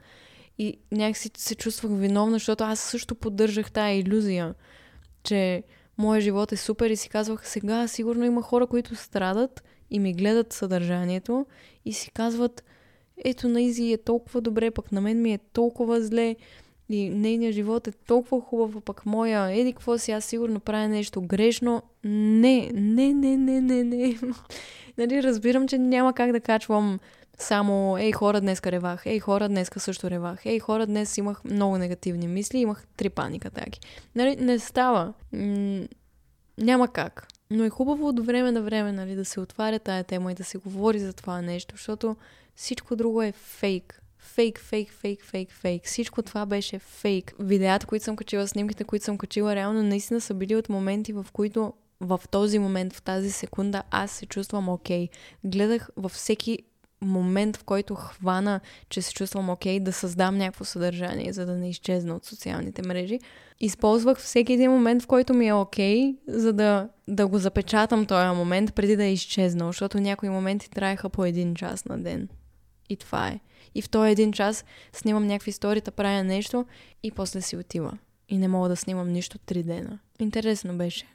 И някакси се чувствах виновна, защото аз също поддържах тая иллюзия, че моят живот е супер и си казвах, сега сигурно има хора, които страдат и ми гледат съдържанието и си казват, ето на Изи е толкова добре, пък на мен ми е толкова зле и нейният живот е толкова хубав, пък моя, еди какво си, аз сигурно правя нещо грешно. Не, не, не, не, не, не. нали, разбирам, че няма как да качвам само, ей хора, днес ревах, ей хора, днес също ревах, ей хора, днес имах много негативни мисли, имах три паника таки. Нали, не става. М- няма как. Но е хубаво от време на време нали, да се отваря тая тема и да се говори за това нещо, защото всичко друго е фейк. Фейк, фейк, фейк, фейк, фейк. Всичко това беше фейк. Видеята, които съм качила, снимките, които съм качила, реално наистина са били от моменти, в които в този момент, в тази секунда, аз се чувствам окей. Okay. Гледах във всеки момент, в който хвана, че се чувствам окей, okay, да създам някакво съдържание, за да не изчезна от социалните мрежи. Използвах всеки един момент, в който ми е окей, okay, за да, да го запечатам този момент, преди да е изчезнал, защото някои моменти траеха по един час на ден. И това е. И в този един час снимам някакви историта, правя нещо и после си отива. И не мога да снимам нищо три дена. Интересно беше.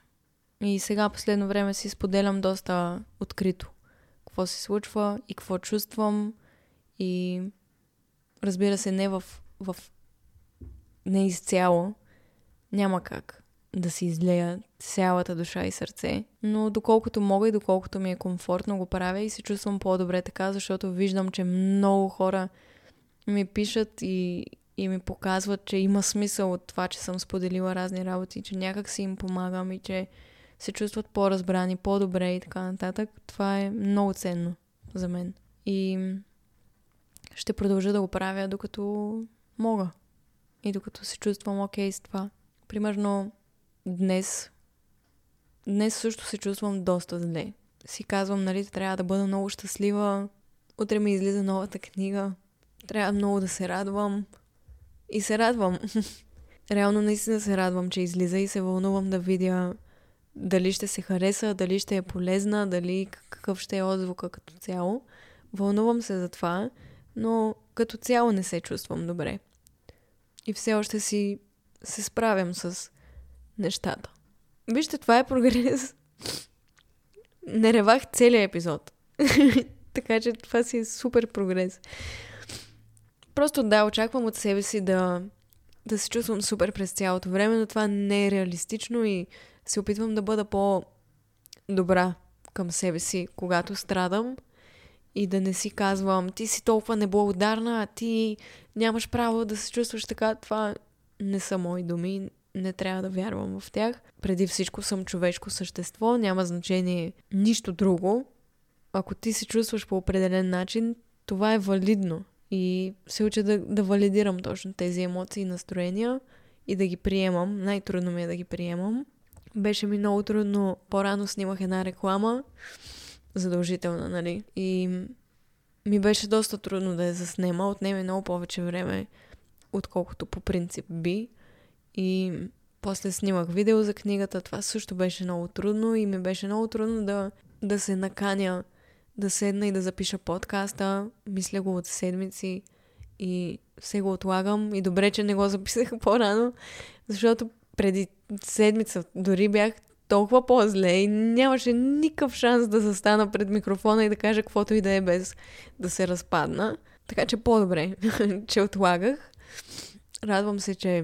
И сега последно време си споделям доста открито. Какво се случва и какво чувствам. И разбира се, не в, в не изцяло. Няма как да си излея цялата душа и сърце. Но доколкото мога и доколкото ми е комфортно го правя и се чувствам по-добре така, защото виждам, че много хора ми пишат и, и ми показват, че има смисъл от това, че съм споделила разни работи, че някак си им помагам и че се чувстват по-разбрани, по-добре и така нататък. Това е много ценно за мен. И ще продължа да го правя докато мога. И докато се чувствам окей okay с това. Примерно, днес, днес също се чувствам доста зле. Си казвам, нали, трябва да бъда много щастлива. Утре ми излиза новата книга. Трябва много да се радвам. И се радвам. Реално наистина се радвам, че излиза и се вълнувам да видя дали ще се хареса, дали ще е полезна, дали какъв ще е отзвука като цяло. Вълнувам се за това, но като цяло не се чувствам добре. И все още си се справям с нещата. Вижте, това е прогрес. Не ревах целият епизод. така че това си е супер прогрес. Просто да, очаквам от себе си да, да се чувствам супер през цялото време, но това не е реалистично и се опитвам да бъда по-добра към себе си, когато страдам и да не си казвам, ти си толкова неблагодарна, а ти нямаш право да се чувстваш така. Това не са мои думи, не трябва да вярвам в тях. Преди всичко съм човешко същество, няма значение нищо друго. Ако ти се чувстваш по определен начин, това е валидно. И се уча да, да валидирам точно тези емоции и настроения и да ги приемам. Най-трудно ми е да ги приемам. Беше ми много трудно. По-рано снимах една реклама, задължителна, нали? И ми беше доста трудно да я заснема. Отнеме много повече време, отколкото по принцип би. И после снимах видео за книгата. Това също беше много трудно и ми беше много трудно да, да се наканя да седна и да запиша подкаста. Мисля го от седмици и все го отлагам. И добре, че не го записах по-рано, защото преди седмица дори бях толкова по-зле и нямаше никакъв шанс да застана пред микрофона и да кажа каквото и да е без да се разпадна. Така че по-добре, че отлагах. Радвам се, че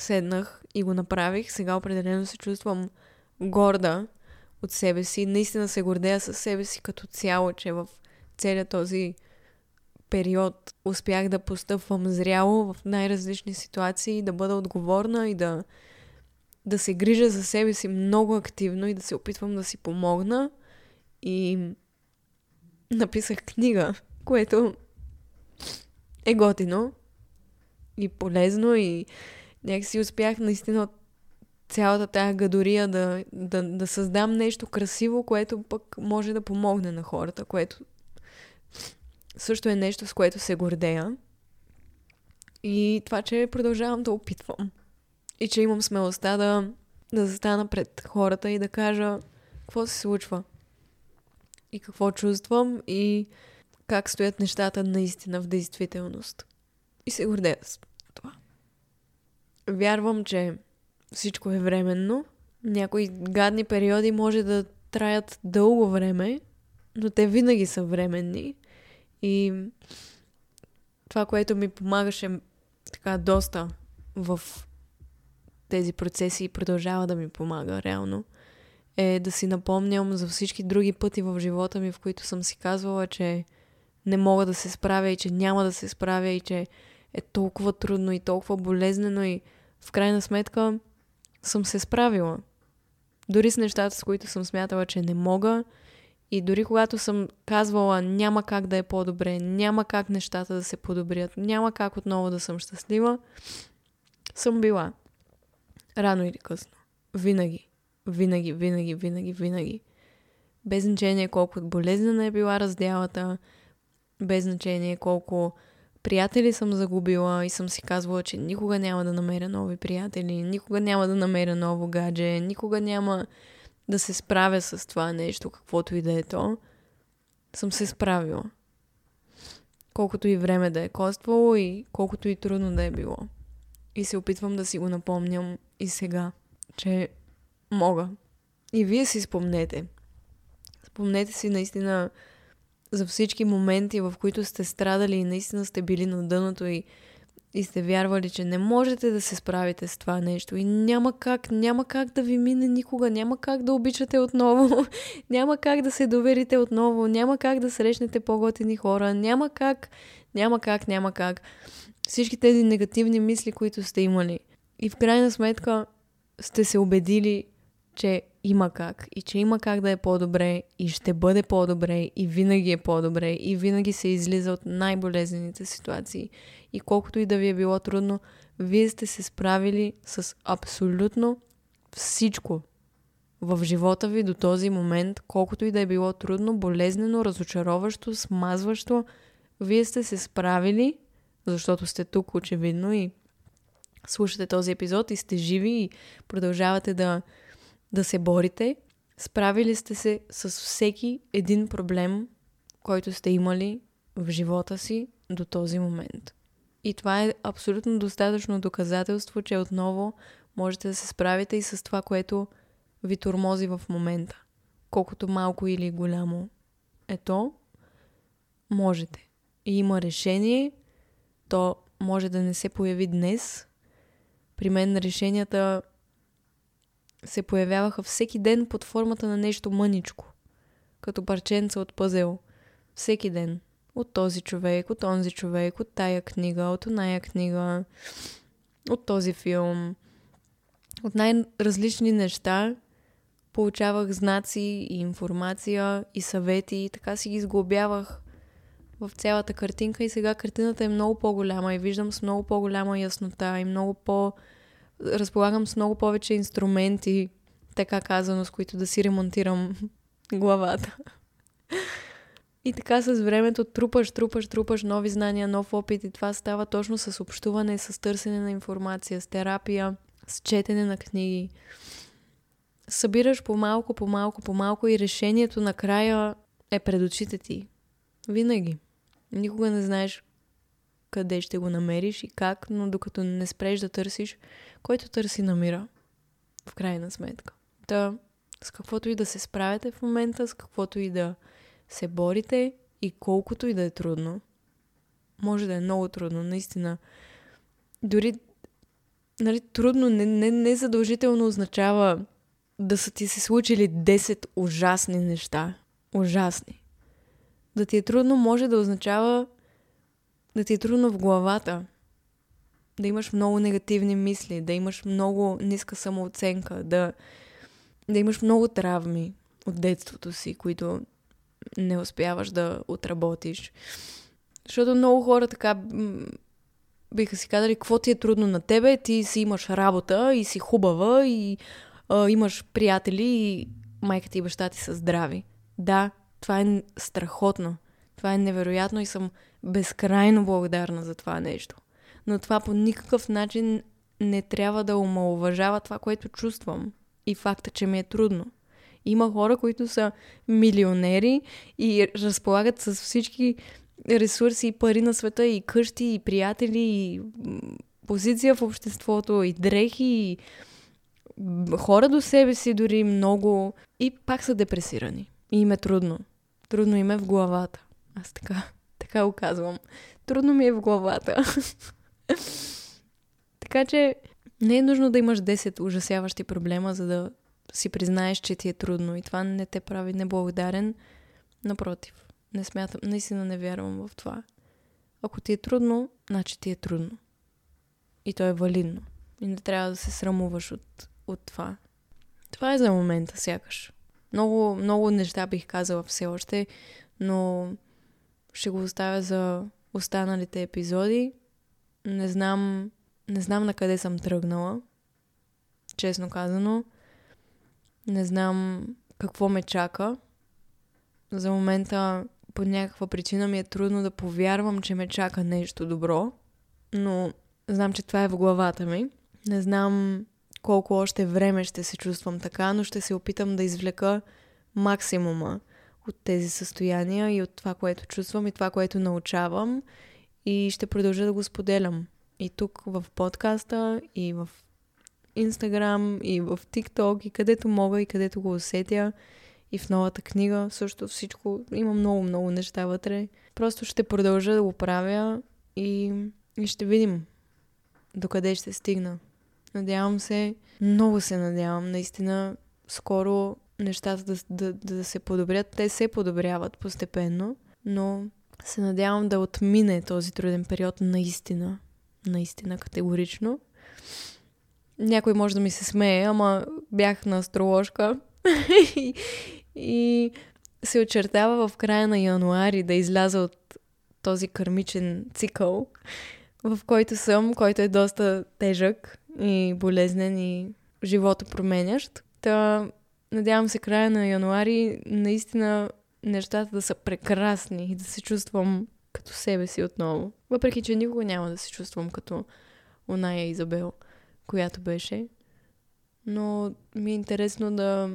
седнах и го направих. Сега определено се чувствам горда от себе си. Наистина се гордея със себе си като цяло, че в целият този период успях да постъпвам зряло в най-различни ситуации, да бъда отговорна и да да се грижа за себе си много активно и да се опитвам да си помогна. И написах книга, което е готино и полезно и някакси успях наистина от цялата тая гадория да, да, да създам нещо красиво, което пък може да помогне на хората, което също е нещо, с което се гордея. И това, че продължавам да опитвам. И че имам смелостта да, да застана пред хората и да кажа какво се случва. И какво чувствам и как стоят нещата наистина в действителност. И се гордея. Вярвам, че всичко е временно. Някои гадни периоди може да траят дълго време, но те винаги са временни. И това, което ми помагаше така доста в тези процеси и продължава да ми помага реално, е да си напомням за всички други пъти в живота ми, в които съм си казвала, че не мога да се справя и че няма да се справя и че е толкова трудно и толкова болезнено и в крайна сметка съм се справила. Дори с нещата, с които съм смятала, че не мога и дори когато съм казвала няма как да е по-добре, няма как нещата да се подобрят, няма как отново да съм щастлива, съм била. Рано или късно. Винаги. Винаги, винаги, винаги, винаги. Без значение колко болезнена е била разделата, без значение колко приятели съм загубила и съм си казвала, че никога няма да намеря нови приятели, никога няма да намеря ново гадже, никога няма да се справя с това нещо, каквото и да е то, съм се справила. Колкото и време да е коствало и колкото и трудно да е било. И се опитвам да си го напомням и сега, че мога. И вие си спомнете. Спомнете си наистина за всички моменти, в които сте страдали и наистина сте били на дъното и, и сте вярвали, че не можете да се справите с това нещо и няма как, няма как да ви мине никога, няма как да обичате отново, няма как да се доверите отново, няма как да срещнете по-готини хора, няма как, няма как, няма как. Всички тези негативни мисли, които сте имали. И в крайна сметка сте се убедили, че има как и че има как да е по-добре и ще бъде по-добре и винаги е по-добре и винаги се излиза от най-болезнените ситуации. И колкото и да ви е било трудно, вие сте се справили с абсолютно всичко в живота ви до този момент, колкото и да е било трудно, болезнено, разочароващо, смазващо, вие сте се справили, защото сте тук очевидно и слушате този епизод и сте живи и продължавате да да се борите. Справили сте се с всеки един проблем, който сте имали в живота си до този момент. И това е абсолютно достатъчно доказателство, че отново можете да се справите и с това, което ви тормози в момента. Колкото малко или голямо е то, можете. И има решение, то може да не се появи днес. При мен решенията се появяваха всеки ден под формата на нещо мъничко, като парченца от пъзел. Всеки ден. От този човек, от онзи човек, от тая книга, от оная книга, от този филм. От най-различни неща получавах знаци и информация и съвети и така си ги сглобявах в цялата картинка и сега картината е много по-голяма и виждам с много по-голяма яснота и много по- разполагам с много повече инструменти, така казано, с които да си ремонтирам главата. И така с времето трупаш, трупаш, трупаш нови знания, нов опит и това става точно с общуване, с търсене на информация, с терапия, с четене на книги. Събираш по-малко, по-малко, по-малко и решението накрая е пред очите ти. Винаги. Никога не знаеш къде ще го намериш и как, но докато не спреш да търсиш, който търси намира. В крайна сметка. Та, с каквото и да се справяте в момента, с каквото и да се борите и колкото и да е трудно. Може да е много трудно, наистина. Дори нали, трудно не, не, не задължително означава да са ти се случили 10 ужасни неща. Ужасни. Да ти е трудно може да означава да ти е трудно в главата. да имаш много негативни мисли, да имаш много ниска самооценка, да, да имаш много травми от детството си, които не успяваш да отработиш. Защото много хора така биха си казали, какво ти е трудно на тебе, ти си имаш работа и си хубава и а, имаш приятели и майка ти и баща ти са здрави. Да, това е страхотно. Това е невероятно и съм безкрайно благодарна за това нещо. Но това по никакъв начин не трябва да омалуважава това, което чувствам и факта, че ми е трудно. Има хора, които са милионери и разполагат с всички ресурси и пари на света, и къщи, и приятели, и позиция в обществото, и дрехи, и хора до себе си дори много. И пак са депресирани. И им е трудно. Трудно им е в главата. Аз така, така го казвам. Трудно ми е в главата. така че не е нужно да имаш 10 ужасяващи проблема, за да си признаеш, че ти е трудно. И това не те прави неблагодарен. Напротив. Не смятам, наистина не вярвам в това. Ако ти е трудно, значи ти е трудно. И то е валидно. И не трябва да се срамуваш от, от това. Това е за момента, сякаш. Много, много неща бих казала все още, но ще го оставя за останалите епизоди. Не знам, не знам на къде съм тръгнала, честно казано. Не знам какво ме чака. За момента по някаква причина ми е трудно да повярвам, че ме чака нещо добро, но знам, че това е в главата ми. Не знам колко още време ще се чувствам така, но ще се опитам да извлека максимума от тези състояния и от това, което чувствам и това, което научавам и ще продължа да го споделям. И тук в подкаста, и в Инстаграм, и в ТикТок, и където мога, и където го усетя и в новата книга също всичко. Има много, много неща вътре. Просто ще продължа да го правя и, и ще видим докъде ще стигна. Надявам се, много се надявам, наистина, скоро нещата да, да, да се подобрят. Те се подобряват постепенно, но се надявам да отмине този труден период наистина. Наистина, категорично. Някой може да ми се смее, ама бях на астрологка и се очертава в края на януари да изляза от този кърмичен цикъл, в който съм, който е доста тежък и болезнен и живота променящ. Та, надявам се края на януари наистина нещата да са прекрасни и да се чувствам като себе си отново. Въпреки, че никога няма да се чувствам като оная Изабел, която беше. Но ми е интересно да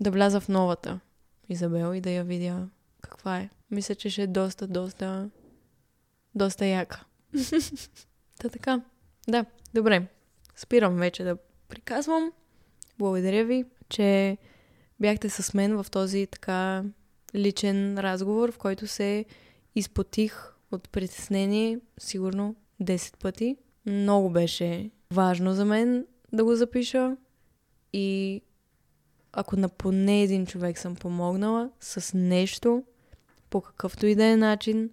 да вляза в новата Изабел и да я видя каква е. Мисля, че ще е доста, доста, доста яка. Та така. Да, добре. Спирам вече да приказвам. Благодаря ви, че бяхте с мен в този така личен разговор, в който се изпотих от притеснение сигурно 10 пъти. Много беше важно за мен да го запиша и ако на поне един човек съм помогнала с нещо, по какъвто и да е начин,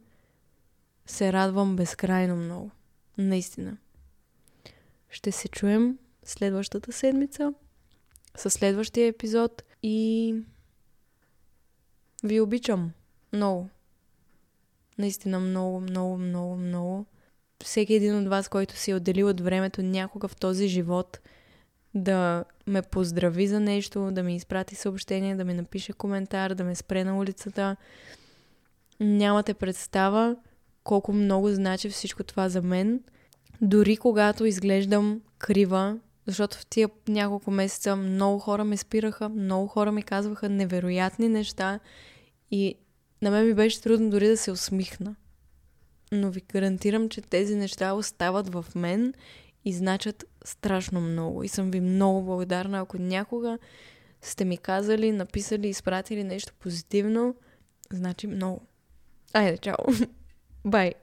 се радвам безкрайно много. Наистина. Ще се чуем следващата седмица със следващия епизод и ви обичам много. Наистина много, много, много, много. Всеки един от вас, който си е отделил от времето някога в този живот – да ме поздрави за нещо, да ми изпрати съобщение, да ми напише коментар, да ме спре на улицата. Нямате представа колко много значи всичко това за мен. Дори когато изглеждам крива, защото в тия няколко месеца много хора ме спираха, много хора ми казваха невероятни неща и на мен ми беше трудно дори да се усмихна. Но ви гарантирам, че тези неща остават в мен и значат страшно много. И съм ви много благодарна, ако някога сте ми казали, написали, изпратили нещо позитивно, значи много. Айде, чао! Бай!